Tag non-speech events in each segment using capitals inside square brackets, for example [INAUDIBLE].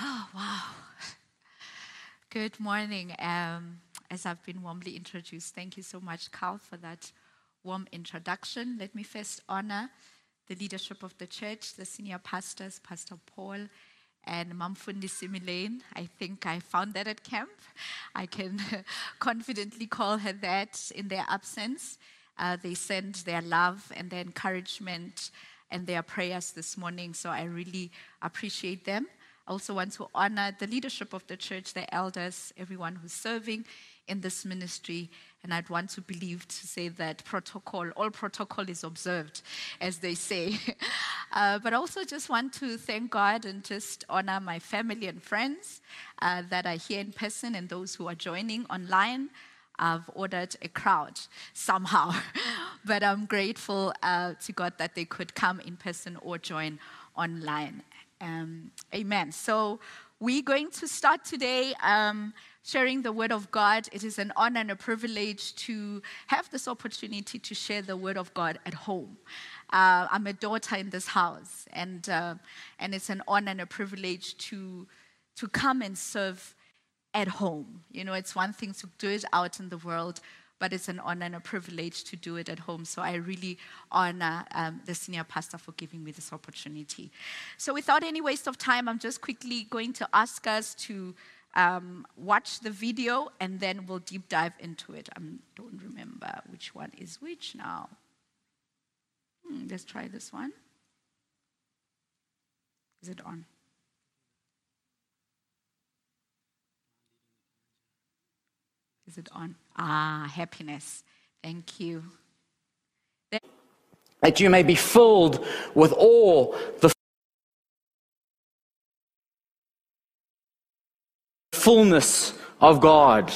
Oh, wow. Good morning. Um, as I've been warmly introduced, thank you so much, Carl, for that warm introduction. Let me first honor the leadership of the church, the senior pastors, Pastor Paul and Mamfundi Simelane. I think I found that at camp. I can [LAUGHS] confidently call her that in their absence. Uh, they send their love and their encouragement and their prayers this morning, so I really appreciate them. I also want to honor the leadership of the church, the elders, everyone who's serving in this ministry. And I'd want to believe to say that protocol, all protocol is observed, as they say. [LAUGHS] uh, but also just want to thank God and just honor my family and friends uh, that are here in person and those who are joining online. I've ordered a crowd [LAUGHS] somehow, [LAUGHS] but I'm grateful uh, to God that they could come in person or join online. Um, amen. So we're going to start today um, sharing the word of God. It is an honor and a privilege to have this opportunity to share the word of God at home. Uh, I'm a daughter in this house, and uh, and it's an honor and a privilege to to come and serve at home. You know, it's one thing to do it out in the world, but it's an honor and a privilege to do it at home. So I really honor um, the senior pastor for giving me this opportunity. So without any waste of time, I'm just quickly going to ask us to um, watch the video and then we'll deep dive into it. I don't remember which one is which now. Hmm, let's try this one. Is it on? Is it on? Ah, happiness. Thank you. That you may be filled with all the fullness of God.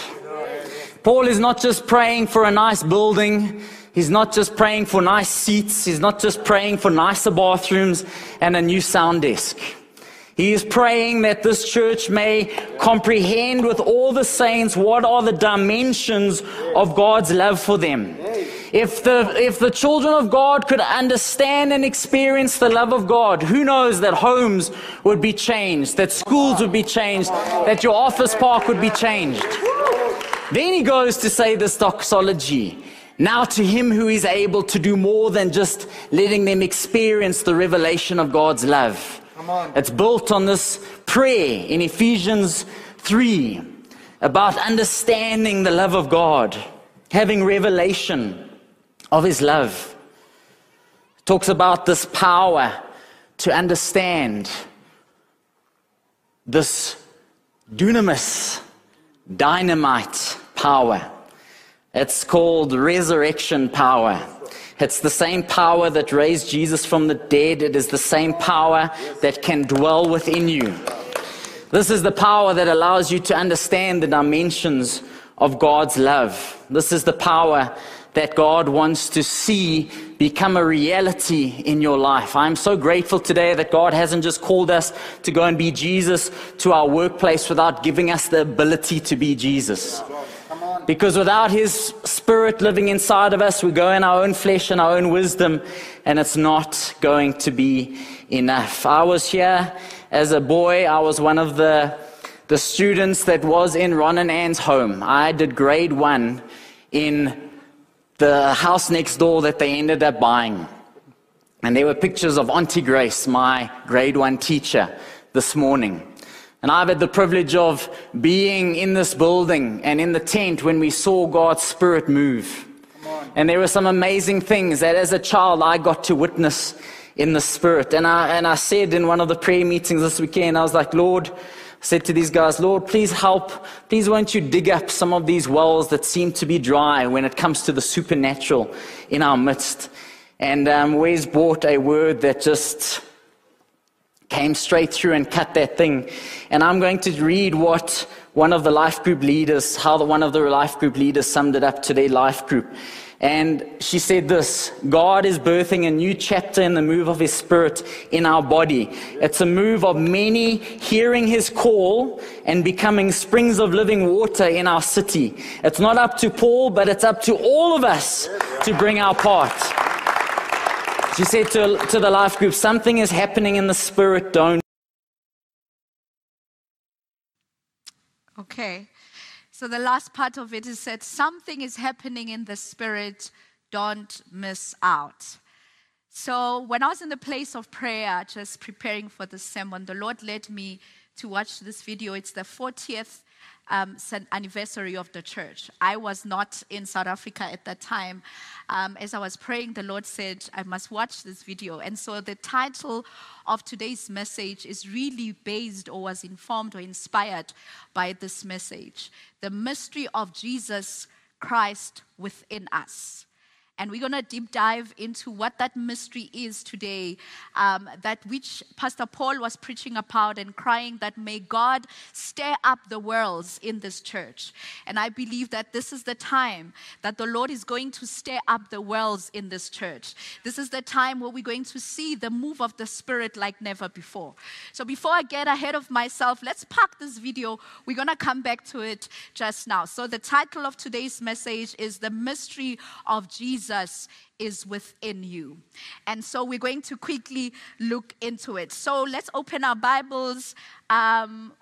Paul is not just praying for a nice building. He's not just praying for nice seats. He's not just praying for nicer bathrooms and a new sound desk. He is praying that this church may comprehend with all the saints what are the dimensions of God's love for them. If the, if the children of God could understand and experience the love of God, who knows that homes would be changed, that schools would be changed, that your office park would be changed. Then he goes to say this doxology. Now to him who is able to do more than just letting them experience the revelation of God's love. It's built on this prayer in Ephesians 3 about understanding the love of God, having revelation of His love. It talks about this power to understand this dunamis, dynamite power. It's called resurrection power. It's the same power that raised Jesus from the dead. It is the same power that can dwell within you. This is the power that allows you to understand the dimensions of God's love. This is the power that God wants to see become a reality in your life. I'm so grateful today that God hasn't just called us to go and be Jesus to our workplace without giving us the ability to be Jesus. Because without His Spirit living inside of us, we go in our own flesh and our own wisdom, and it's not going to be enough. I was here as a boy, I was one of the, the students that was in Ron and Anne's home. I did grade one in the house next door that they ended up buying. And there were pictures of Auntie Grace, my grade one teacher, this morning. And I've had the privilege of being in this building and in the tent when we saw God's Spirit move. And there were some amazing things that as a child I got to witness in the Spirit. And I, and I said in one of the prayer meetings this weekend, I was like, Lord, I said to these guys, Lord, please help. Please won't you dig up some of these wells that seem to be dry when it comes to the supernatural in our midst. And um, Wes brought a word that just came straight through and cut that thing. And I'm going to read what one of the life group leaders, how the, one of the life group leaders summed it up to their life group. And she said this God is birthing a new chapter in the move of His Spirit in our body. It's a move of many hearing His call and becoming springs of living water in our city. It's not up to Paul, but it's up to all of us to bring our part. She said to, to the life group, Something is happening in the spirit, don't Okay. So the last part of it is that something is happening in the spirit, don't miss out. So when I was in the place of prayer, just preparing for the sermon, the Lord led me to watch this video. It's the 40th um, anniversary of the church. I was not in South Africa at that time. Um, as I was praying, the Lord said, I must watch this video. And so the title of today's message is really based or was informed or inspired by this message The Mystery of Jesus Christ Within Us. And we're going to deep dive into what that mystery is today, um, that which Pastor Paul was preaching about and crying that may God stir up the worlds in this church. And I believe that this is the time that the Lord is going to stir up the worlds in this church. This is the time where we're going to see the move of the Spirit like never before. So before I get ahead of myself, let's park this video. We're going to come back to it just now. So the title of today's message is The Mystery of Jesus. Jesus is within you. And so we're going to quickly look into it. So let's open our Bibles um,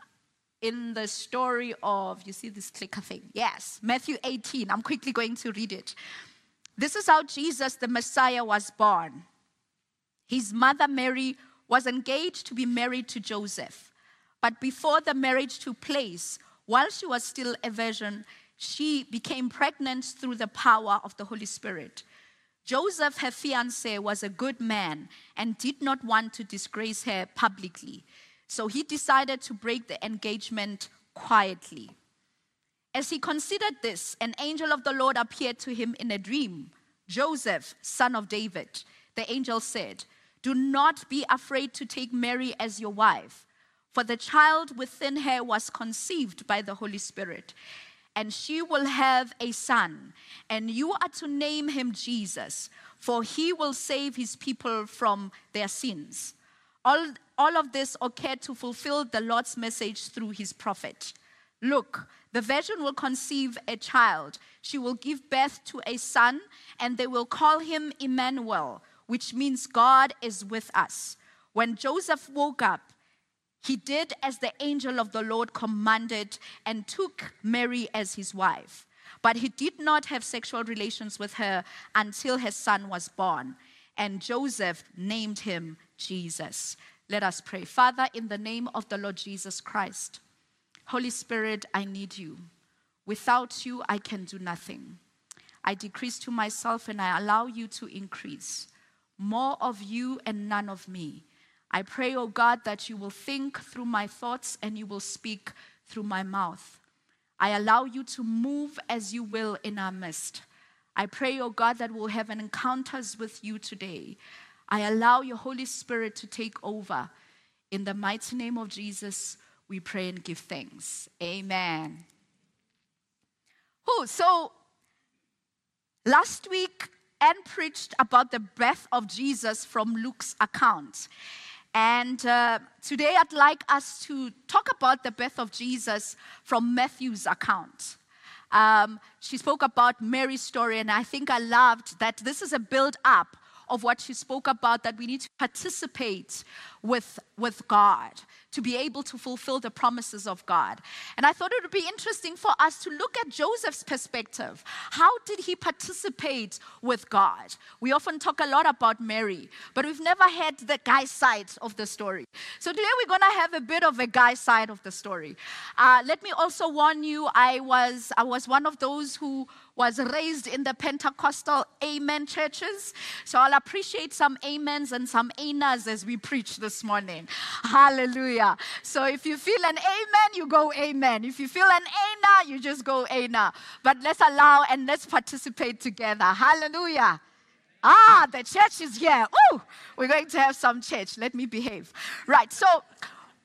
in the story of, you see this clicker thing? Yes, Matthew 18. I'm quickly going to read it. This is how Jesus, the Messiah, was born. His mother, Mary, was engaged to be married to Joseph. But before the marriage took place, while she was still a virgin, she became pregnant through the power of the Holy Spirit. Joseph, her fiance, was a good man and did not want to disgrace her publicly. So he decided to break the engagement quietly. As he considered this, an angel of the Lord appeared to him in a dream. Joseph, son of David, the angel said, Do not be afraid to take Mary as your wife, for the child within her was conceived by the Holy Spirit and she will have a son, and you are to name him Jesus, for he will save his people from their sins. All, all of this occurred to fulfill the Lord's message through his prophet. Look, the virgin will conceive a child. She will give birth to a son, and they will call him Emmanuel, which means God is with us. When Joseph woke up, he did as the angel of the Lord commanded and took Mary as his wife. But he did not have sexual relations with her until her son was born. And Joseph named him Jesus. Let us pray. Father, in the name of the Lord Jesus Christ, Holy Spirit, I need you. Without you, I can do nothing. I decrease to myself and I allow you to increase. More of you and none of me. I pray, oh God, that you will think through my thoughts and you will speak through my mouth. I allow you to move as you will in our midst. I pray, oh God, that we'll have an encounters with you today. I allow your Holy Spirit to take over. In the mighty name of Jesus, we pray and give thanks. Amen. Oh, so last week, Anne preached about the breath of Jesus from Luke's account. And uh, today I'd like us to talk about the birth of Jesus from Matthew's account. Um, she spoke about Mary's story, and I think I loved that this is a build up of what she spoke about that we need to participate with, with God to be able to fulfill the promises of God. And I thought it would be interesting for us to look at Joseph's perspective. How did he participate with God? We often talk a lot about Mary, but we've never had the guy side of the story. So today we're going to have a bit of a guy side of the story. Uh, let me also warn you, I was, I was one of those who was raised in the Pentecostal amen churches. So I'll appreciate some amens and some anas as we preach this morning. Hallelujah. So if you feel an amen, you go amen. If you feel an ana, you just go ana. But let's allow and let's participate together. Hallelujah. Ah, the church is here. Oh, we're going to have some church. Let me behave. Right. So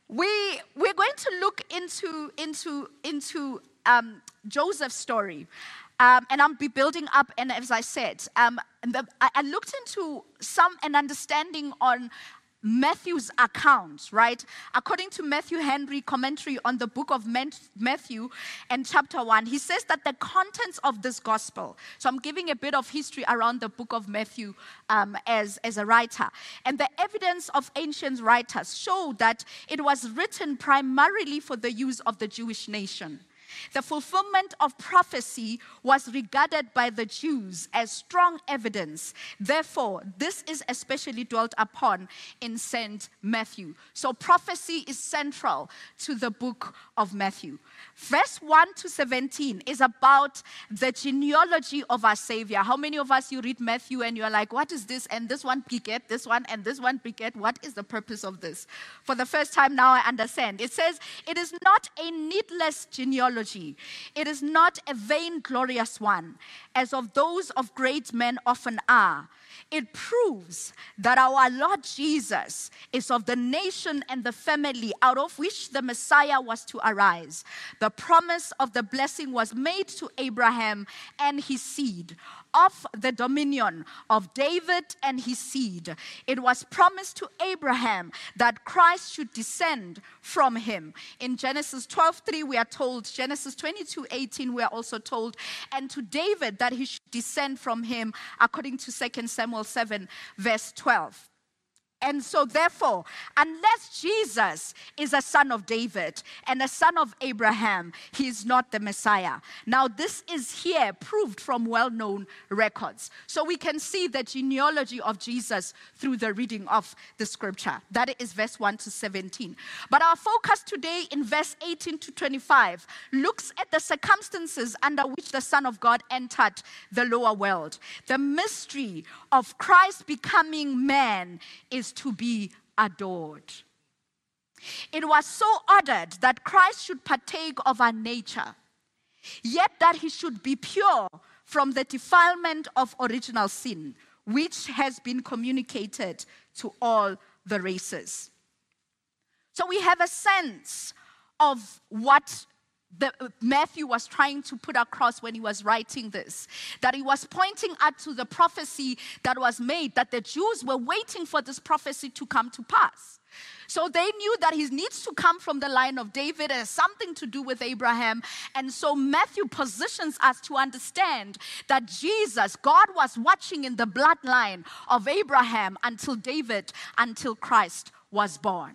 we we're going to look into into into um, Joseph's story. Um, and I'll be building up, and as I said, um, the, I, I, looked into some an understanding on Matthew's account, right? According to Matthew Henry commentary on the book of Matthew and chapter 1, he says that the contents of this gospel, so I'm giving a bit of history around the book of Matthew um, as, as a writer, and the evidence of ancient writers show that it was written primarily for the use of the Jewish nation. The fulfillment of prophecy was regarded by the Jews as strong evidence. Therefore, this is especially dwelt upon in St. Matthew. So, prophecy is central to the book of Matthew. Verse 1 to 17 is about the genealogy of our Savior. How many of us you read Matthew and you're like, what is this? And this one beget, this one, and this one beget. What is the purpose of this? For the first time now, I understand. It says, it is not a needless genealogy, it is not a vain, glorious one, as of those of great men often are. It proves that our Lord Jesus is of the nation and the family out of which the Messiah was to arise. The promise of the blessing was made to Abraham and his seed of the dominion of David and his seed. It was promised to Abraham that Christ should descend from him. In Genesis 12:3 we are told, Genesis 22:18 we are also told, and to David that he should descend from him according to 2 Samuel 7 verse 12. And so, therefore, unless Jesus is a son of David and a son of Abraham, he is not the Messiah. Now, this is here proved from well known records. So, we can see the genealogy of Jesus through the reading of the scripture. That is verse 1 to 17. But our focus today in verse 18 to 25 looks at the circumstances under which the Son of God entered the lower world. The mystery of Christ becoming man is to be adored. It was so ordered that Christ should partake of our nature, yet that he should be pure from the defilement of original sin, which has been communicated to all the races. So we have a sense of what the, Matthew was trying to put across when he was writing this. That he was pointing out to the prophecy that was made, that the Jews were waiting for this prophecy to come to pass. So they knew that he needs to come from the line of David, it has something to do with Abraham. And so Matthew positions us to understand that Jesus, God was watching in the bloodline of Abraham until David, until Christ was born.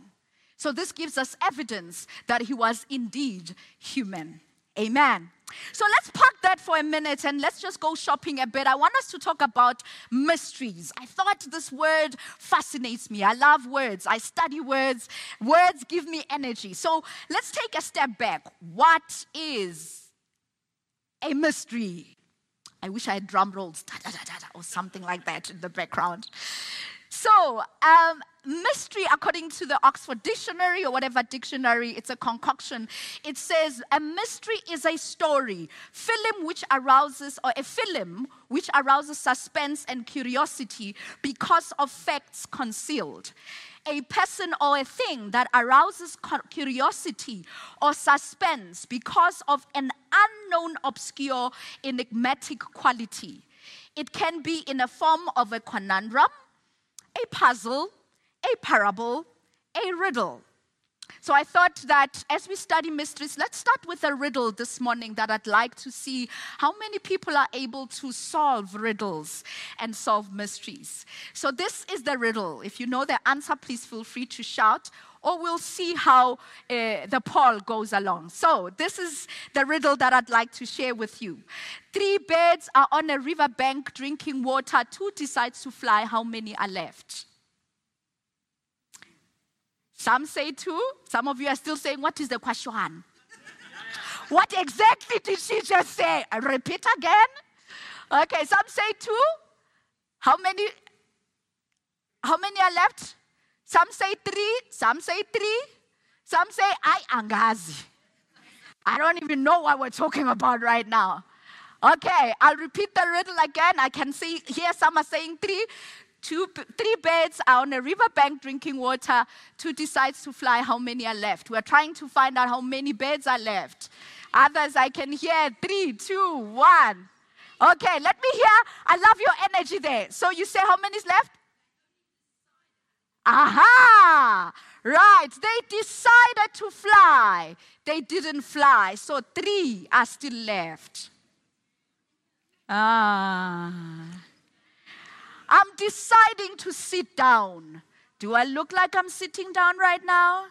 So this gives us evidence that he was indeed human. Amen. So let's park that for a minute and let's just go shopping a bit. I want us to talk about mysteries. I thought this word fascinates me. I love words. I study words. Words give me energy. So let's take a step back. What is a mystery? I wish I had drum rolls or something like that in the background. So, um, mystery, according to the Oxford Dictionary or whatever dictionary, it's a concoction. It says a mystery is a story, film which arouses, or a film which arouses suspense and curiosity because of facts concealed. A person or a thing that arouses curiosity or suspense because of an unknown, obscure, enigmatic quality. It can be in a form of a conundrum a puzzle, a parable, a riddle. So I thought that as we study mysteries, let's start with a riddle this morning that I'd like to see how many people are able to solve riddles and solve mysteries. So this is the riddle. If you know the answer, please feel free to shout, or we'll see how uh, the poll goes along. So this is the riddle that I'd like to share with you. Three birds are on a riverbank drinking water. Two decides to fly. How many are left? Some say two. Some of you are still saying, What is the question? what exactly did she just say? I repeat again. Okay, some say two. How many? How many are left? Some say three. Some say three. Some say I angazi. I don't even know what we're talking about right now. Okay, I'll repeat the riddle again. I can see here some are saying three. Two, three birds are on a riverbank drinking water. Two decides to fly. How many are left? We're trying to find out how many birds are left. Others, I can hear three, two, one. Okay, let me hear. I love your energy there. So you say how many is left? Aha! Right, they decided to fly. They didn't fly, so three are still left. Ah. I'm deciding to sit down. Do I look like I'm sitting down right now?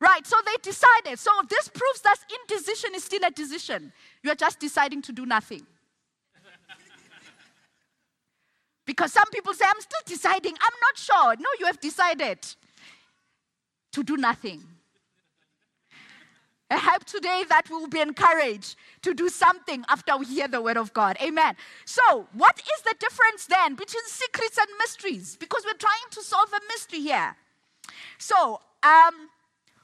Right, so they decided. So this proves that indecision is still a decision. You're just deciding to do nothing. Because some people say, I'm still deciding. I'm not sure. No, you have decided to do nothing. I hope today that we will be encouraged to do something after we hear the word of God. Amen. So, what is the difference then between secrets and mysteries? Because we're trying to solve a mystery here. So, um,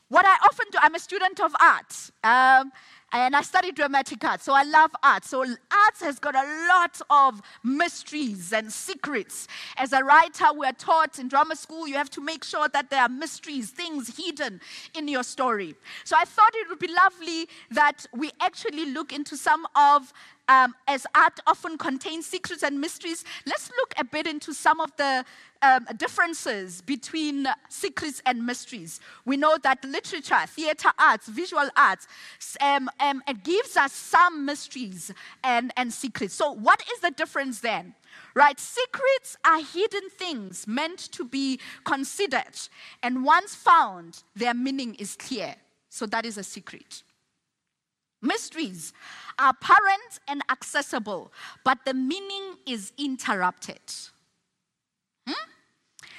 what I often do, I'm a student of art. Um, and I studied dramatic art, so I love art. So arts has got a lot of mysteries and secrets. As a writer, we're taught in drama school you have to make sure that there are mysteries, things hidden in your story. So I thought it would be lovely that we actually look into some of um, as art often contains secrets and mysteries, let's look a bit into some of the um, differences between secrets and mysteries. We know that literature, theater arts, visual arts, um, um, it gives us some mysteries and, and secrets. So, what is the difference then? Right? Secrets are hidden things meant to be considered, and once found, their meaning is clear. So, that is a secret. Mysteries are apparent and accessible, but the meaning is interrupted. Hmm?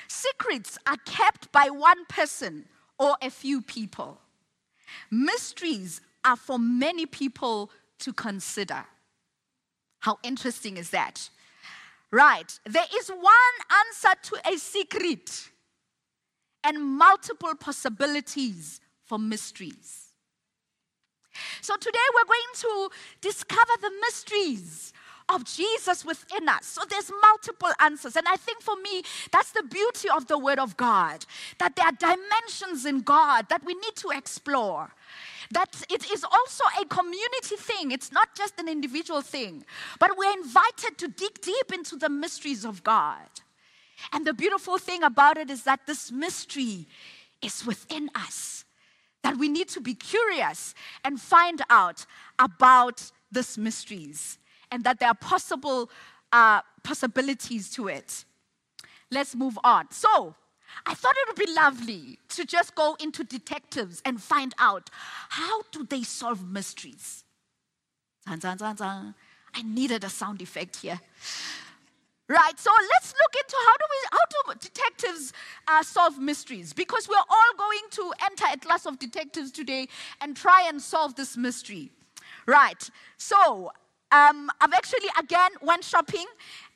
Secrets are kept by one person or a few people. Mysteries are for many people to consider. How interesting is that? Right, there is one answer to a secret and multiple possibilities for mysteries. So today we're going to discover the mysteries of Jesus within us. So there's multiple answers. And I think for me, that's the beauty of the Word of God that there are dimensions in God that we need to explore. That it is also a community thing, it's not just an individual thing, but we're invited to dig deep into the mysteries of God. And the beautiful thing about it is that this mystery is within us that we need to be curious and find out about these mysteries and that there are possible uh, possibilities to it. Let's move on. So, I thought it would be lovely to just go into detectives and find out how do they solve mysteries. Zan, zan, zan. I needed a sound effect here. Right, so let's look into how do we how do detectives uh, solve mysteries? Because we're all going to enter a class of detectives today and try and solve this mystery. Right, so um, I've actually again went shopping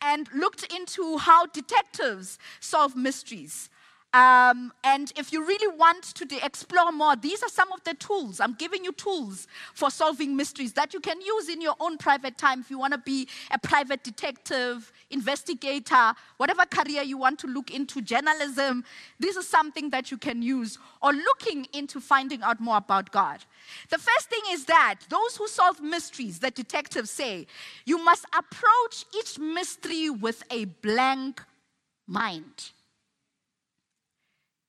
and looked into how detectives solve mysteries. Um, and if you really want to de- explore more, these are some of the tools. I'm giving you tools for solving mysteries that you can use in your own private time if you want to be a private detective, investigator, whatever career you want to look into, journalism. This is something that you can use or looking into finding out more about God. The first thing is that those who solve mysteries, the detectives say, you must approach each mystery with a blank mind.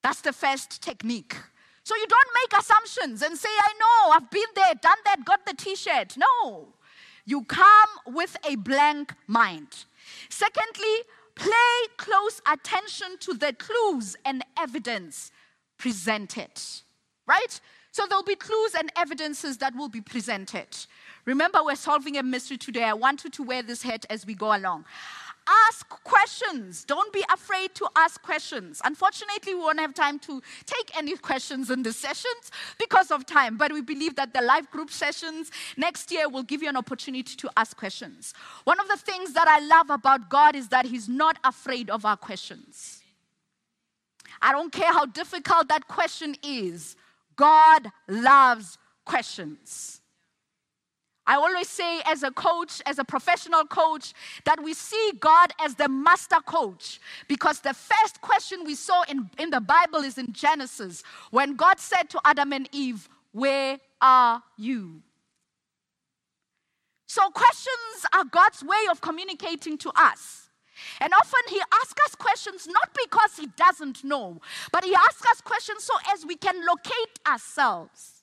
That's the first technique. So you don't make assumptions and say, I know, I've been there, done that, got the t shirt. No. You come with a blank mind. Secondly, pay close attention to the clues and evidence presented. Right? So there'll be clues and evidences that will be presented. Remember, we're solving a mystery today. I want you to wear this hat as we go along. Ask questions. Don't be afraid to ask questions. Unfortunately, we won't have time to take any questions in the sessions because of time, but we believe that the live group sessions next year will give you an opportunity to ask questions. One of the things that I love about God is that He's not afraid of our questions. I don't care how difficult that question is, God loves questions. I always say, as a coach, as a professional coach, that we see God as the master coach because the first question we saw in, in the Bible is in Genesis when God said to Adam and Eve, Where are you? So, questions are God's way of communicating to us. And often he asks us questions not because he doesn't know, but he asks us questions so as we can locate ourselves.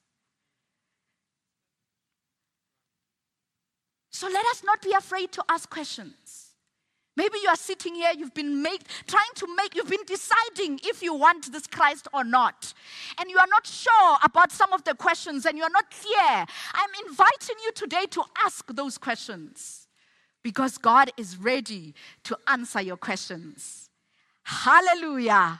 So let us not be afraid to ask questions. Maybe you are sitting here, you've been make, trying to make, you've been deciding if you want this Christ or not. And you are not sure about some of the questions and you are not clear. I'm inviting you today to ask those questions because God is ready to answer your questions. Hallelujah.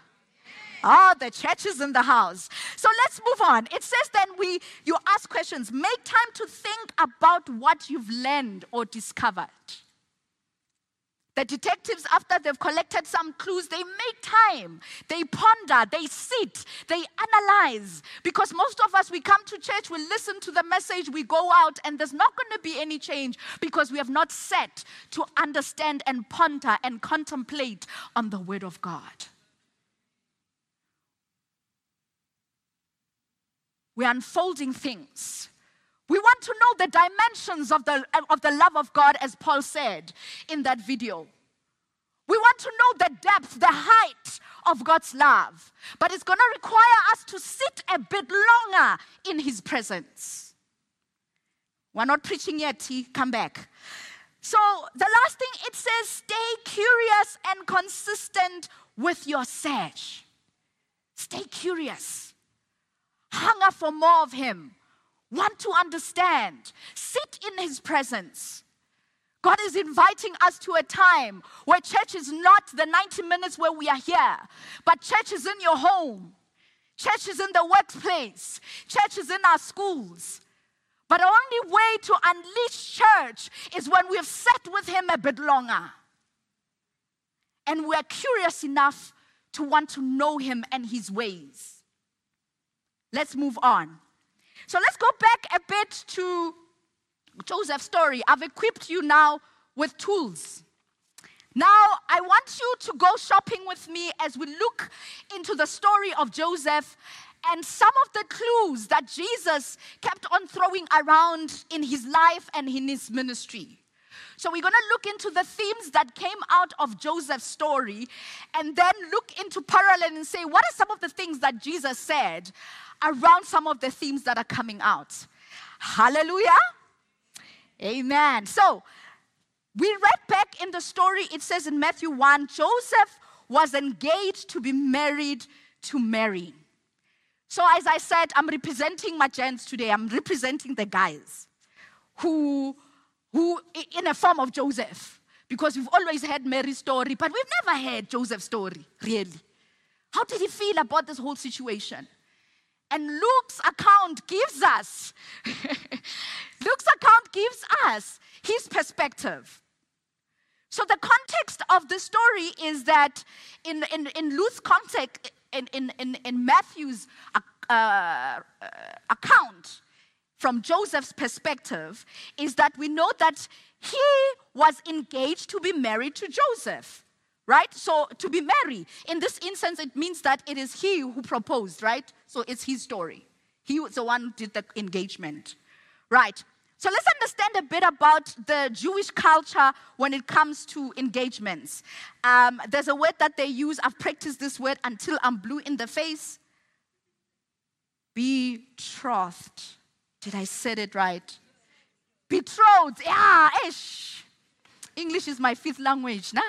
Oh, the church is in the house. So let's move on. It says then we you ask questions. Make time to think about what you've learned or discovered. The detectives, after they've collected some clues, they make time. They ponder, they sit, they analyze. Because most of us, we come to church, we listen to the message, we go out, and there's not going to be any change because we have not set to understand and ponder and contemplate on the Word of God. We're unfolding things. We want to know the dimensions of the, of the love of God, as Paul said in that video. We want to know the depth, the height of God's love. But it's going to require us to sit a bit longer in His presence. We're not preaching yet, T. Come back. So the last thing it says stay curious and consistent with your search. Stay curious. Hunger for more of Him want to understand, sit in His presence. God is inviting us to a time where church is not the 90 minutes where we are here, but church is in your home, church is in the workplace, church is in our schools. But the only way to unleash church is when we've sat with Him a bit longer. And we're curious enough to want to know Him and His ways. Let's move on. So let's go back a bit to Joseph's story. I've equipped you now with tools. Now, I want you to go shopping with me as we look into the story of Joseph and some of the clues that Jesus kept on throwing around in his life and in his ministry. So, we're going to look into the themes that came out of Joseph's story and then look into parallel and say, what are some of the things that Jesus said around some of the themes that are coming out. Hallelujah. Amen. So, we read back in the story, it says in Matthew 1 Joseph was engaged to be married to Mary. So, as I said, I'm representing my gents today, I'm representing the guys who, who in a form of Joseph, because we've always had Mary's story, but we've never had Joseph's story, really. How did he feel about this whole situation? And Luke's account gives us, [LAUGHS] Luke's account gives us his perspective. So the context of the story is that in, in, in Luke's context, in, in, in, in Matthew's uh, uh, account, from Joseph's perspective, is that we know that he was engaged to be married to Joseph right? So to be married, in this instance, it means that it is he who proposed, right? So it's his story. He was the one who did the engagement, right? So let's understand a bit about the Jewish culture when it comes to engagements. Um, there's a word that they use. I've practiced this word until I'm blue in the face. Betrothed. Did I say it right? Betrothed. Yeah, ish. English is my fifth language, nah?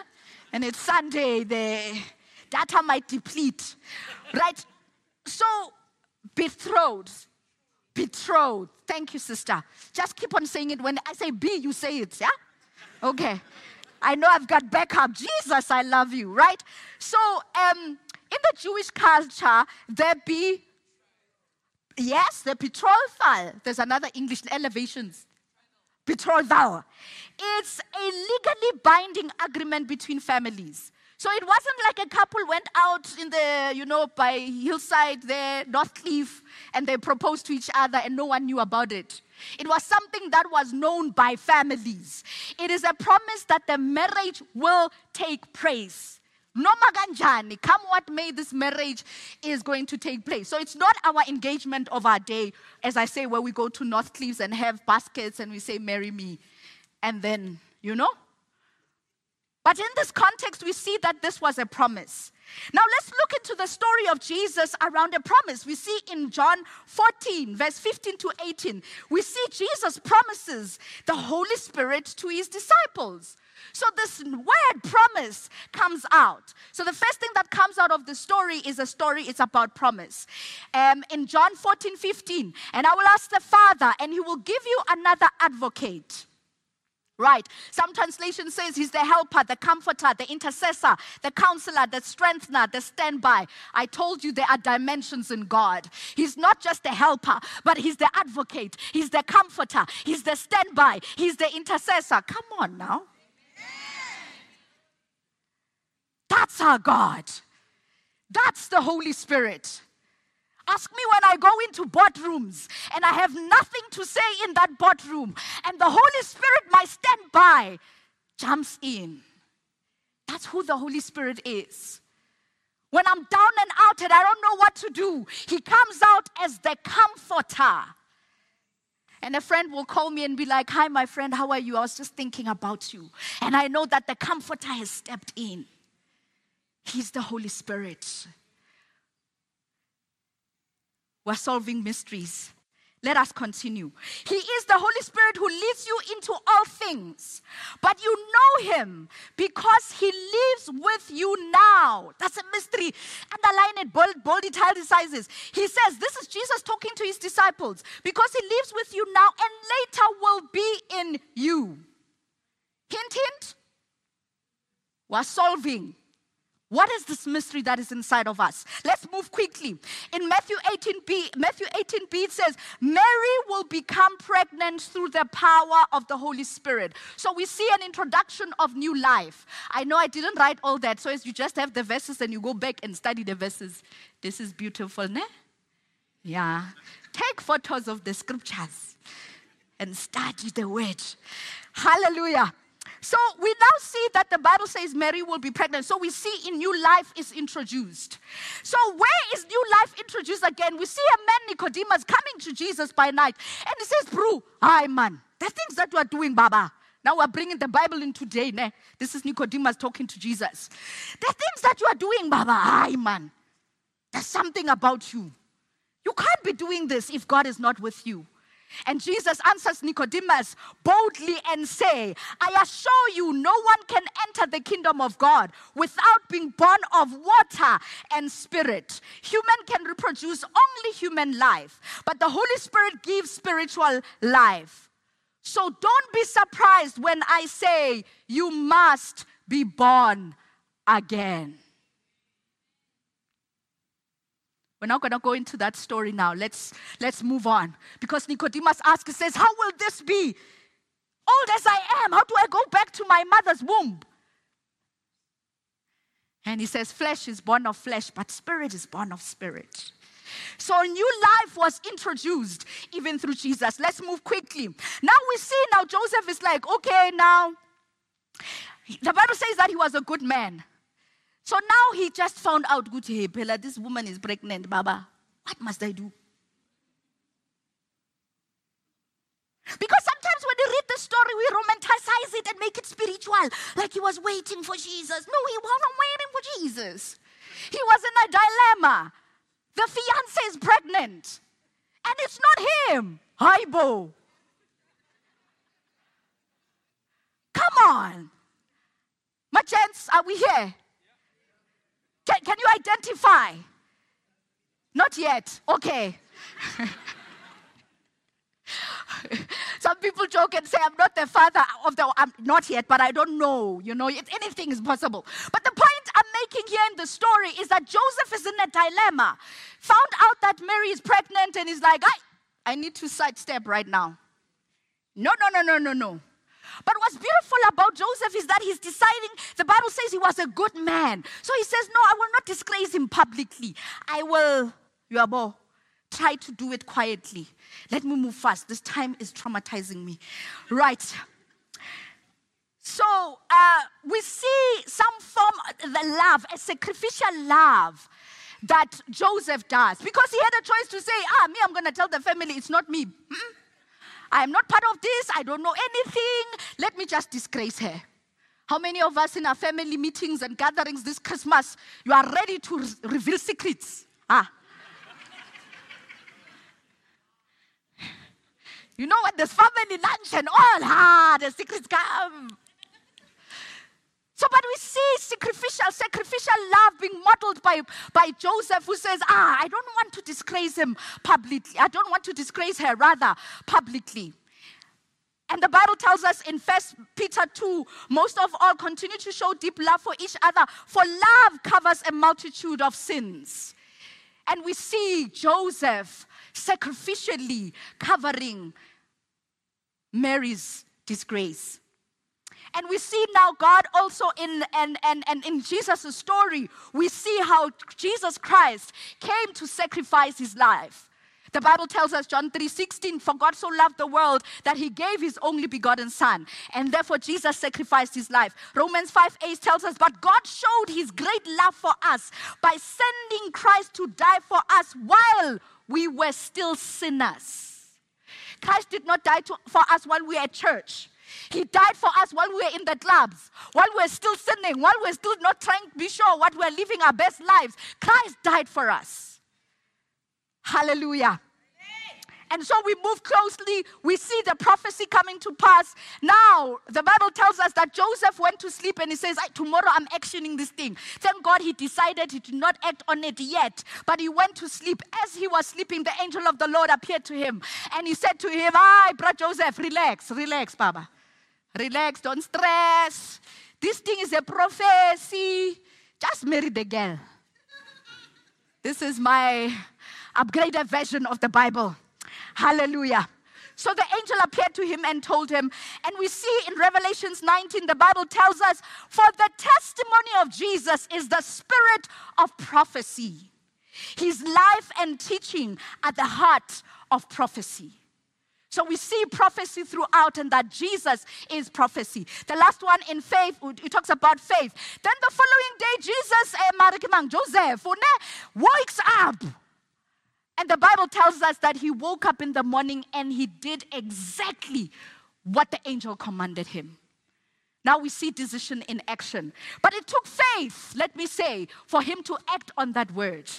and it's Sunday, the data might deplete, right? So, betrothed, betrothed. Thank you, sister. Just keep on saying it. When I say be, you say it, yeah? Okay. I know I've got backup. Jesus, I love you, right? So, um, in the Jewish culture, there be, yes, the betrothal. There's another English elevations betrothal. It's a legally binding agreement between families. So it wasn't like a couple went out in the, you know, by hillside there, Northcliff, and they proposed to each other and no one knew about it. It was something that was known by families. It is a promise that the marriage will take place. No kanjani, come what may, this marriage is going to take place. So it's not our engagement of our day, as I say, where we go to Northcliffs and have baskets and we say, marry me. And then, you know? But in this context, we see that this was a promise. Now let's look into the story of Jesus around a promise. We see in John 14, verse 15 to 18, we see Jesus promises the Holy Spirit to his disciples. So this word promise comes out. So the first thing that comes out of the story is a story, it's about promise. Um, in John 14, 15, and I will ask the Father, and he will give you another advocate Right. Some translation says he's the helper, the comforter, the intercessor, the counselor, the strengthener, the standby. I told you there are dimensions in God. He's not just the helper, but he's the advocate, he's the comforter, he's the standby, he's the intercessor. Come on now. That's our God. That's the Holy Spirit. Ask me when I go into boardrooms and I have nothing to say in that boardroom, and the Holy Spirit, my standby, jumps in. That's who the Holy Spirit is. When I'm down and out and I don't know what to do, He comes out as the comforter. And a friend will call me and be like, Hi, my friend, how are you? I was just thinking about you. And I know that the comforter has stepped in. He's the Holy Spirit. We're solving mysteries. Let us continue. He is the Holy Spirit who leads you into all things. But you know him because he lives with you now. That's a mystery. Underline it, bold, bold italicizes. He says, This is Jesus talking to his disciples because he lives with you now and later will be in you. Hint, hint. We're solving what is this mystery that is inside of us? Let's move quickly. In Matthew 18b, Matthew 18b it says, Mary will become pregnant through the power of the Holy Spirit. So we see an introduction of new life. I know I didn't write all that, so as you just have the verses and you go back and study the verses. This is beautiful, ne? Yeah. Take photos of the scriptures and study the word. Hallelujah. So we now see that the Bible says Mary will be pregnant. So we see in new life is introduced. So where is new life introduced again? We see a man Nicodemus coming to Jesus by night, and he says, "Bro, hi man, the things that you are doing, Baba." Now we're bringing the Bible in today. Ne? This is Nicodemus talking to Jesus. The things that you are doing, Baba, hi man. There's something about you. You can't be doing this if God is not with you. And Jesus answers Nicodemus boldly and say, I assure you, no one can enter the kingdom of God without being born of water and spirit. Human can reproduce only human life, but the Holy Spirit gives spiritual life. So don't be surprised when I say you must be born again. We're not going to go into that story now. Let's, let's move on. Because Nicodemus asks, says, How will this be? Old as I am, how do I go back to my mother's womb? And he says, Flesh is born of flesh, but spirit is born of spirit. So a new life was introduced even through Jesus. Let's move quickly. Now we see now Joseph is like, okay, now the Bible says that he was a good man. So now he just found out, good, hey, Bella, this woman is pregnant, Baba. What must I do? Because sometimes when we read the story, we romanticize it and make it spiritual, like he was waiting for Jesus. No, he wasn't waiting for Jesus. He was in a dilemma. The fiance is pregnant, and it's not him. Hi, Bo. Come on. My gents, are we here? Can, can you identify? Not yet. Okay. [LAUGHS] Some people joke and say, I'm not the father of the, I'm not yet, but I don't know. You know, it, anything is possible. But the point I'm making here in the story is that Joseph is in a dilemma. Found out that Mary is pregnant and he's like, I, I need to sidestep right now. No, no, no, no, no, no. But what's beautiful about Joseph is that he's deciding, the Bible says he was a good man. So he says, No, I will not disgrace him publicly. I will, Yuabo, try to do it quietly. Let me move fast. This time is traumatizing me. Right. So uh, we see some form the love, a sacrificial love that Joseph does because he had a choice to say, Ah, me, I'm going to tell the family it's not me. Hmm? I'm not part of this. I don't know anything. Let me just disgrace her. How many of us in our family meetings and gatherings this Christmas, you are ready to re- reveal secrets? Ah. You know what? There's family lunch and all. Ah, the secrets come. So, but we see sacrificial, sacrificial love being modeled by, by Joseph, who says, Ah, I don't want to disgrace him publicly. I don't want to disgrace her, rather, publicly. And the Bible tells us in First Peter 2, most of all, continue to show deep love for each other, for love covers a multitude of sins. And we see Joseph sacrificially covering Mary's disgrace. And we see now God also in and, and, and in Jesus' story, we see how Jesus Christ came to sacrifice his life. The Bible tells us, John 3 16, for God so loved the world that he gave his only begotten Son. And therefore, Jesus sacrificed his life. Romans 5 8 tells us, but God showed his great love for us by sending Christ to die for us while we were still sinners. Christ did not die to, for us while we were at church. He died for us while we were in the clubs, while we were still sinning, while we were still not trying to be sure what we're living our best lives. Christ died for us. Hallelujah. And so we move closely, we see the prophecy coming to pass. Now, the Bible tells us that Joseph went to sleep and he says, Tomorrow I'm actioning this thing. Thank God he decided he did not act on it yet, but he went to sleep. As he was sleeping, the angel of the Lord appeared to him and he said to him, Hi, brother Joseph, relax, relax, Baba. Relax, don't stress. This thing is a prophecy. Just marry the girl. This is my upgraded version of the Bible. Hallelujah. So the angel appeared to him and told him, and we see in Revelations 19, the Bible tells us, for the testimony of Jesus is the spirit of prophecy. His life and teaching at the heart of prophecy. So we see prophecy throughout, and that Jesus is prophecy. The last one in faith, he talks about faith. Then the following day, Jesus, eh, Joseph, wakes up and the Bible tells us that he woke up in the morning and he did exactly what the angel commanded him. Now we see decision in action. But it took faith, let me say, for him to act on that word.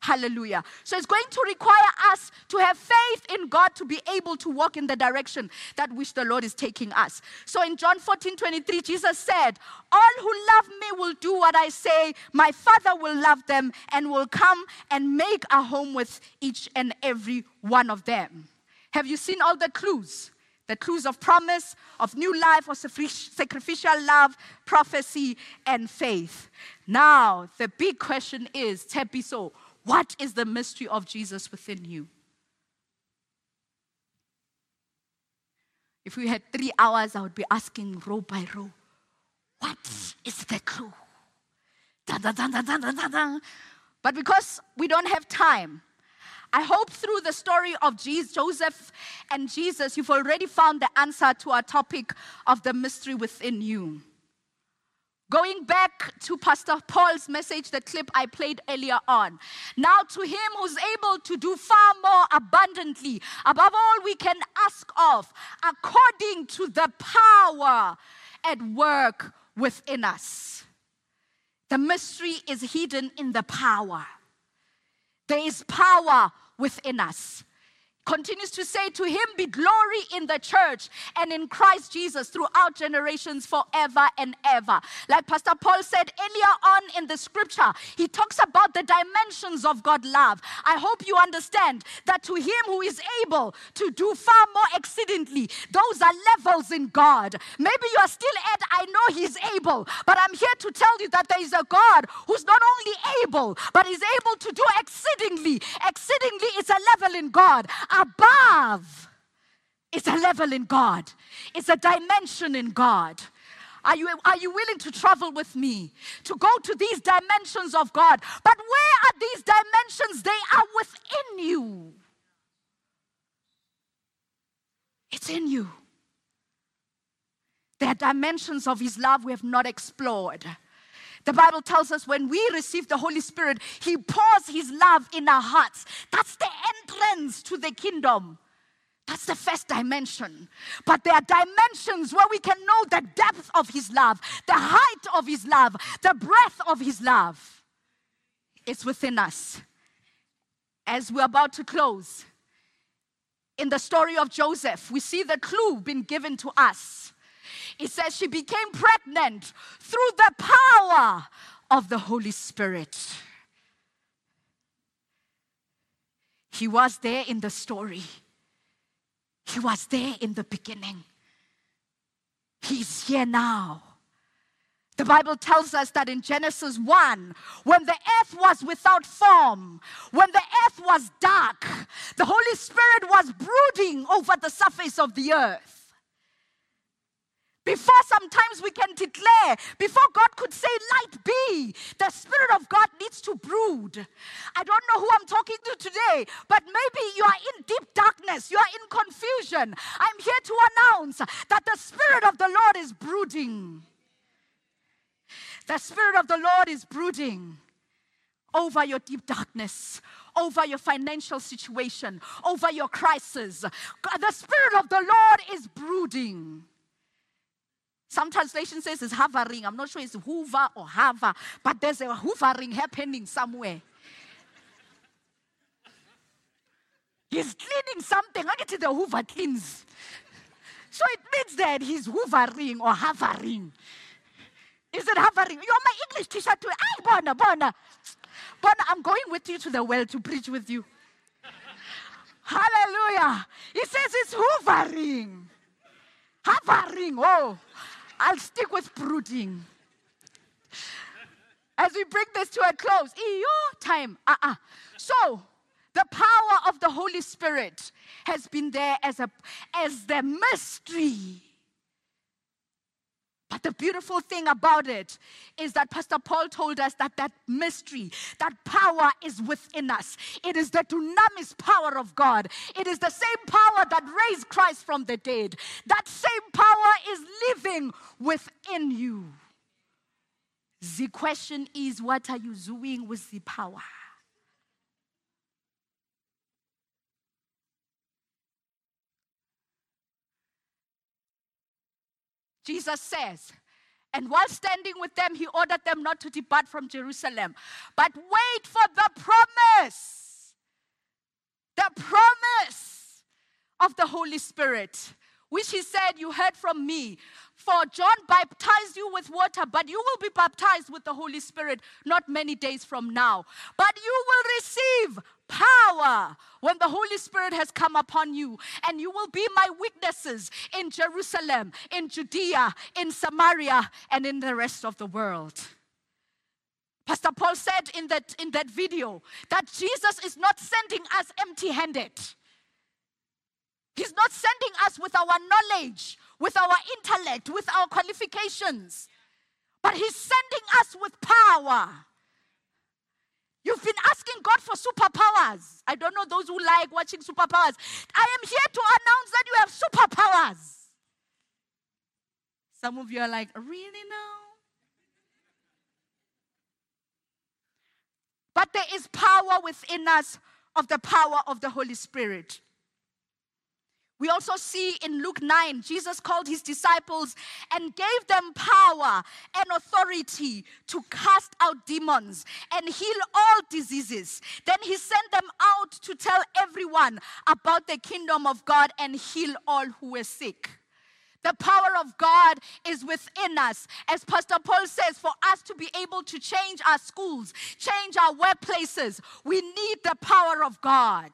Hallelujah. So it's going to require us to have faith in God to be able to walk in the direction that which the Lord is taking us. So in John 14 23, Jesus said, All who love me will do what I say. My Father will love them and will come and make a home with each and every one of them. Have you seen all the clues? The clues of promise, of new life, of sacrificial love, prophecy, and faith. Now, the big question is, Tshepiso, what is the mystery of Jesus within you? If we had three hours, I would be asking row by row, what is the clue? Dun, dun, dun, but because we don't have time, I hope through the story of Jesus, Joseph and Jesus, you've already found the answer to our topic of the mystery within you. Going back to Pastor Paul's message, the clip I played earlier on. Now, to him who's able to do far more abundantly, above all we can ask of, according to the power at work within us. The mystery is hidden in the power. There is power within us continues to say, To him be glory in the church and in Christ Jesus throughout generations forever and ever. Like Pastor Paul said earlier on in the scripture, he talks about the dimensions of God love. I hope you understand that to him who is able to do far more exceedingly, those are levels in God. Maybe you are still at, I know he's able, but I'm here to tell you that there is a God who's not only able, but is able to do exceedingly. Exceedingly is a level in God above is a level in God, it's a dimension in God. Are you, are you willing to travel with me to go to these dimensions of God? But where are these dimensions? They are within you. It's in you. There are dimensions of His love we have not explored. The Bible tells us when we receive the Holy Spirit, He pours His love in our hearts. That's the entrance to the kingdom. That's the first dimension. But there are dimensions where we can know the depth of His love, the height of His love, the breadth of His love. It's within us. As we're about to close, in the story of Joseph, we see the clue being given to us. It says she became pregnant through the power of the Holy Spirit. He was there in the story. He was there in the beginning. He's here now. The Bible tells us that in Genesis 1, when the earth was without form, when the earth was dark, the Holy Spirit was brooding over the surface of the earth. Before sometimes we can declare, before God could say, Light be, the Spirit of God needs to brood. I don't know who I'm talking to today, but maybe you are in deep darkness, you are in confusion. I'm here to announce that the Spirit of the Lord is brooding. The Spirit of the Lord is brooding over your deep darkness, over your financial situation, over your crisis. The Spirit of the Lord is brooding. Some translation says it's hovering. I'm not sure it's hoover or hover, but there's a hovering happening somewhere. He's cleaning something. I get the hoover cleans. So it means that he's hoovering or hovering. Is it hovering? You're my English teacher too. Ay, Bona, Bona. Bona, I'm going with you to the well to preach with you. Hallelujah. He says it's hovering. Hovering. Oh. I'll stick with brooding. As we bring this to a close, your time. Uh-uh. So, the power of the Holy Spirit has been there as, a, as the mystery but the beautiful thing about it is that Pastor Paul told us that that mystery, that power is within us. It is the dunamis power of God. It is the same power that raised Christ from the dead. That same power is living within you. The question is, what are you doing with the power? Jesus says, and while standing with them, he ordered them not to depart from Jerusalem, but wait for the promise. The promise of the Holy Spirit, which he said, You heard from me. For John baptized you with water, but you will be baptized with the Holy Spirit not many days from now. But you will receive power when the Holy Spirit has come upon you, and you will be my witnesses in Jerusalem, in Judea, in Samaria, and in the rest of the world. Pastor Paul said in that, in that video that Jesus is not sending us empty handed. He's not sending us with our knowledge, with our intellect, with our qualifications, but He's sending us with power. You've been asking God for superpowers. I don't know those who like watching superpowers. I am here to announce that you have superpowers. Some of you are like, really now? But there is power within us of the power of the Holy Spirit. We also see in Luke 9, Jesus called his disciples and gave them power and authority to cast out demons and heal all diseases. Then he sent them out to tell everyone about the kingdom of God and heal all who were sick. The power of God is within us. As Pastor Paul says, for us to be able to change our schools, change our workplaces, we need the power of God.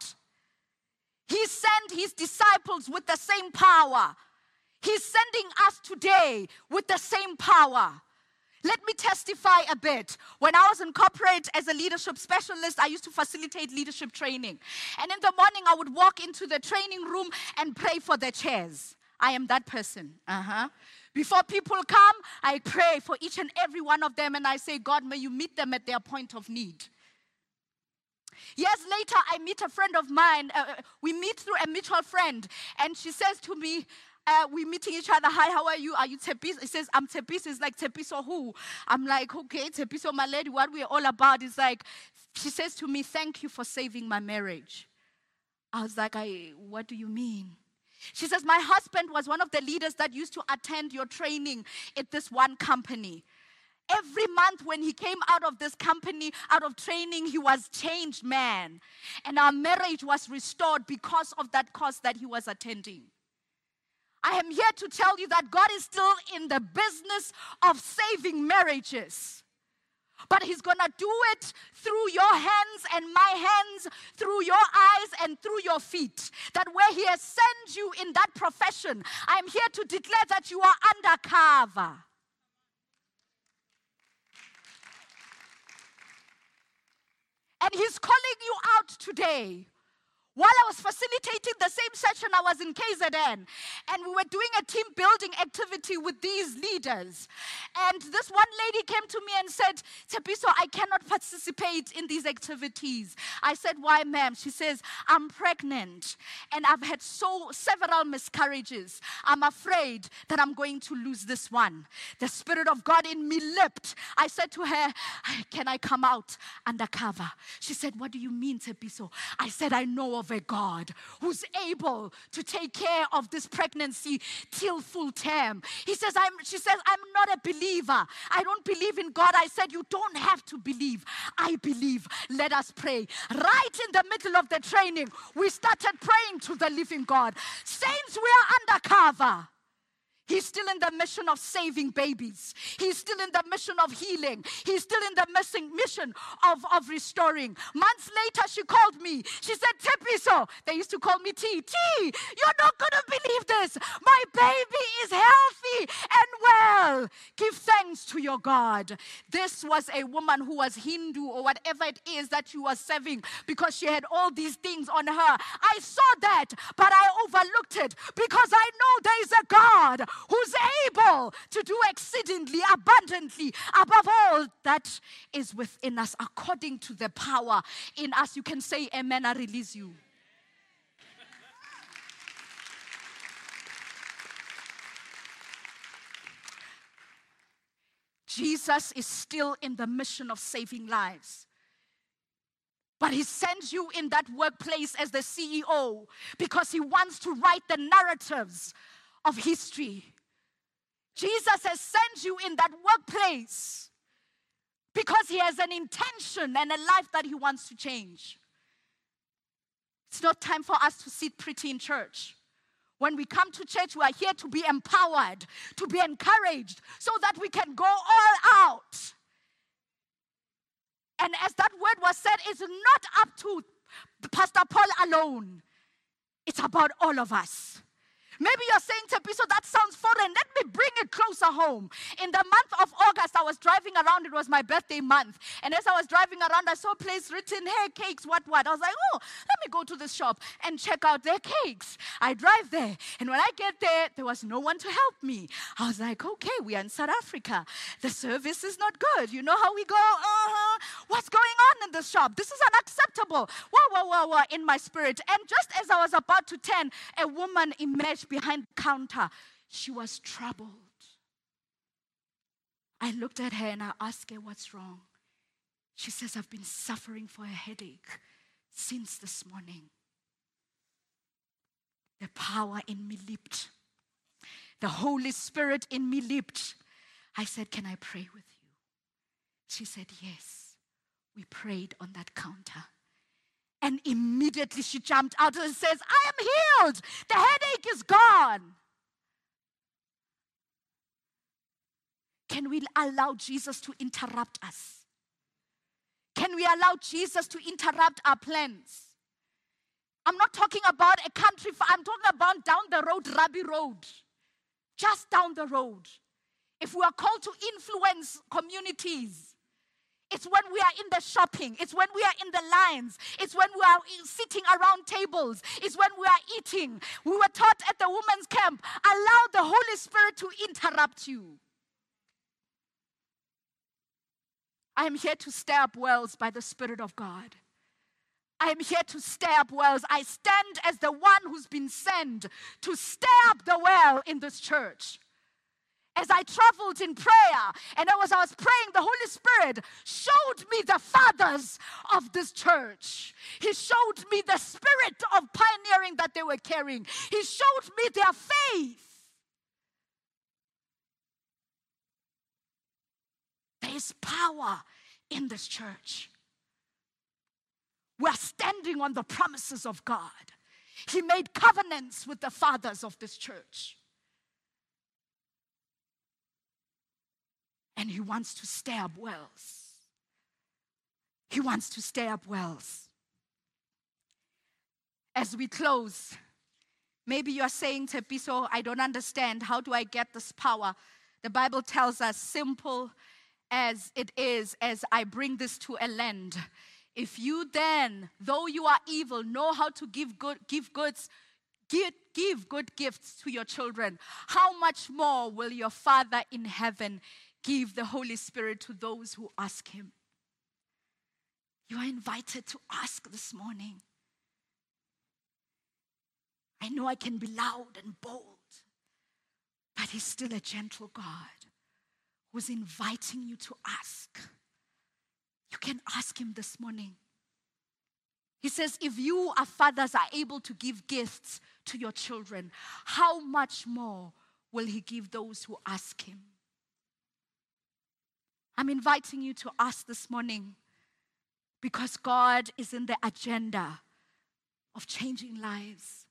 He sent his disciples with the same power. He's sending us today with the same power. Let me testify a bit. When I was in corporate as a leadership specialist, I used to facilitate leadership training. And in the morning, I would walk into the training room and pray for the chairs. I am that person. Uh-huh. Before people come, I pray for each and every one of them and I say, God, may you meet them at their point of need. Years later, I meet a friend of mine. Uh, uh, we meet through a mutual friend, and she says to me, uh, we're meeting each other. Hi, how are you? Are you Tepis? He says, I'm Tepis. It's like Tshepiso who? I'm like, okay, Tshepiso, my lady, what we're all about is like, she says to me, thank you for saving my marriage. I was like, I, what do you mean? She says, My husband was one of the leaders that used to attend your training at this one company. Every month when he came out of this company, out of training, he was changed man. And our marriage was restored because of that course that he was attending. I am here to tell you that God is still in the business of saving marriages. But He's gonna do it through your hands and my hands, through your eyes and through your feet. That where He has sent you in that profession, I'm here to declare that you are undercover. And He's calling you out today while I was facilitating the same session, I was in KZN and we were doing a team building activity with these leaders. And this one lady came to me and said, Tshepiso, I cannot participate in these activities. I said, Why, ma'am? She says, I'm pregnant and I've had so several miscarriages. I'm afraid that I'm going to lose this one. The Spirit of God in me leapt. I said to her, Can I come out undercover? She said, What do you mean, Tshepiso? I said, I know of of a God who's able to take care of this pregnancy till full term. He says, I'm, she says, I'm not a believer. I don't believe in God. I said, You don't have to believe. I believe. Let us pray. Right in the middle of the training, we started praying to the living God. Saints, we are undercover. He's still in the mission of saving babies. He's still in the mission of healing. He's still in the missing mission of, of restoring. Months later, she called me. She said, Tshepiso. They used to call me T. T, you're not going to believe this. My baby is healthy and well. Give thanks to your God. This was a woman who was Hindu or whatever it is that you were serving because she had all these things on her. I saw that, but I overlooked it because I know there is a God who's able to do exceedingly abundantly above all that is within us according to the power in us. You can say, Amen. I release you. Jesus is still in the mission of saving lives. But he sends you in that workplace as the CEO because he wants to write the narratives of history. Jesus has sent you in that workplace because he has an intention and a life that he wants to change. It's not time for us to sit pretty in church. When we come to church, we are here to be empowered, to be encouraged, so that we can go all out. And as that word was said, it's not up to Pastor Paul alone, it's about all of us. Maybe you're saying, Tshepiso, that sounds foreign. Let me bring it closer home. In the month of August, I was driving around. It was my birthday month. And as I was driving around, I saw a place written, hey, cakes, what, what. I was like, oh, let me go to this shop and check out their cakes. I drive there. And when I get there, there was no one to help me. I was like, okay, we are in South Africa. The service is not good. You know how we go, uh-huh. What's going on in this shop? This is unacceptable. Whoa, whoa, whoa, whoa, in my spirit. And just as I was about to turn, a woman emerged behind the counter. She was troubled. I looked at her and I asked her, What's wrong? She says, I've been suffering for a headache since this morning. The power in me leaped. The Holy Spirit in me leaped. I said, Can I pray with you? She said, Yes. We prayed on that counter. And immediately she jumped out and says, I am healed. The headache is gone. Can we allow Jesus to interrupt us? Can we allow Jesus to interrupt our plans? I'm not talking about a country, I'm talking about down the road, Rabbi Road. Just down the road. If we are called to influence communities, it's when we are in the shopping. It's when we are in the lines. It's when we are sitting around tables. It's when we are eating. We were taught at the women's camp allow the Holy Spirit to interrupt you. I am here to stir up wells by the Spirit of God. I am here to stir up wells. I stand as the one who's been sent to stir up the well in this church. As I traveled in prayer and as I was praying, the Holy Spirit showed me the fathers of this church. He showed me the spirit of pioneering that they were carrying. He showed me their faith. There is power in this church. We're standing on the promises of God. He made covenants with the fathers of this church. And he wants to stir up wells. He wants to stir up wells. As we close, maybe you are saying, Tshepiso, I don't understand. How do I get this power? The Bible tells us, simple as it is, as I bring this to a land. If you then, though you are evil, know how to give good, give goods, give, give good gifts to your children, how much more will your Father in heaven give the Holy Spirit to those who ask Him. You are invited to ask this morning. I know I can be loud and bold, but He's still a gentle God who's inviting you to ask. You can ask Him this morning. He says, if you, our fathers, are able to give gifts to your children, how much more will He give those who ask Him? I'm inviting you to ask this morning because God is in the agenda of changing lives.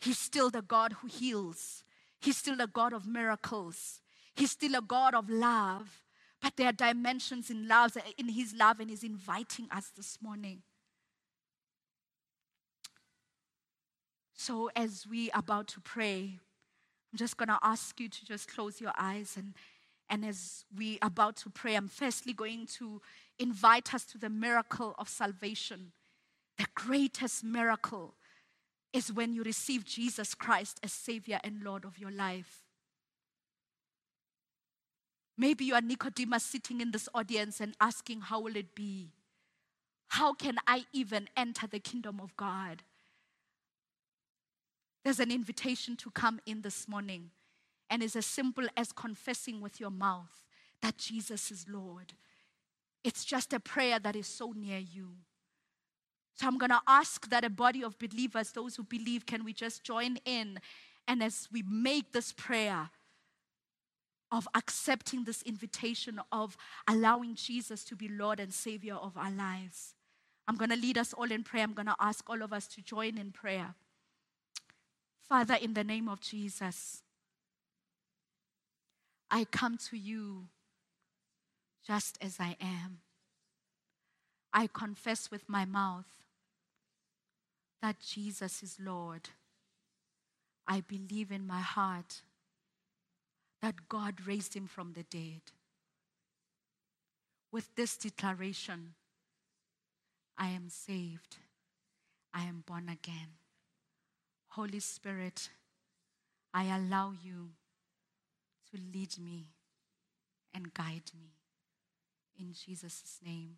He's still the God who heals, He's still the God of miracles, He's still a God of love. But there are dimensions in love, in His love, and He's inviting us this morning. So, as we are about to pray, I'm just going to ask you to just close your eyes and and as we are about to pray, I'm firstly going to invite us to the miracle of salvation. The greatest miracle is when you receive Jesus Christ as Savior and Lord of your life. Maybe you are Nicodemus sitting in this audience and asking, How will it be? How can I even enter the kingdom of God? There's an invitation to come in this morning and is as simple as confessing with your mouth that Jesus is Lord. It's just a prayer that is so near you. So I'm going to ask that a body of believers, those who believe, can we just join in? And as we make this prayer of accepting this invitation of allowing Jesus to be Lord and Savior of our lives, I'm going to lead us all in prayer. I'm going to ask all of us to join in prayer. Father, in the name of Jesus, I come to you just as I am. I confess with my mouth that Jesus is Lord. I believe in my heart that God raised him from the dead. With this declaration, I am saved. I am born again. Holy Spirit, I allow you to lead me and guide me. In Jesus' name.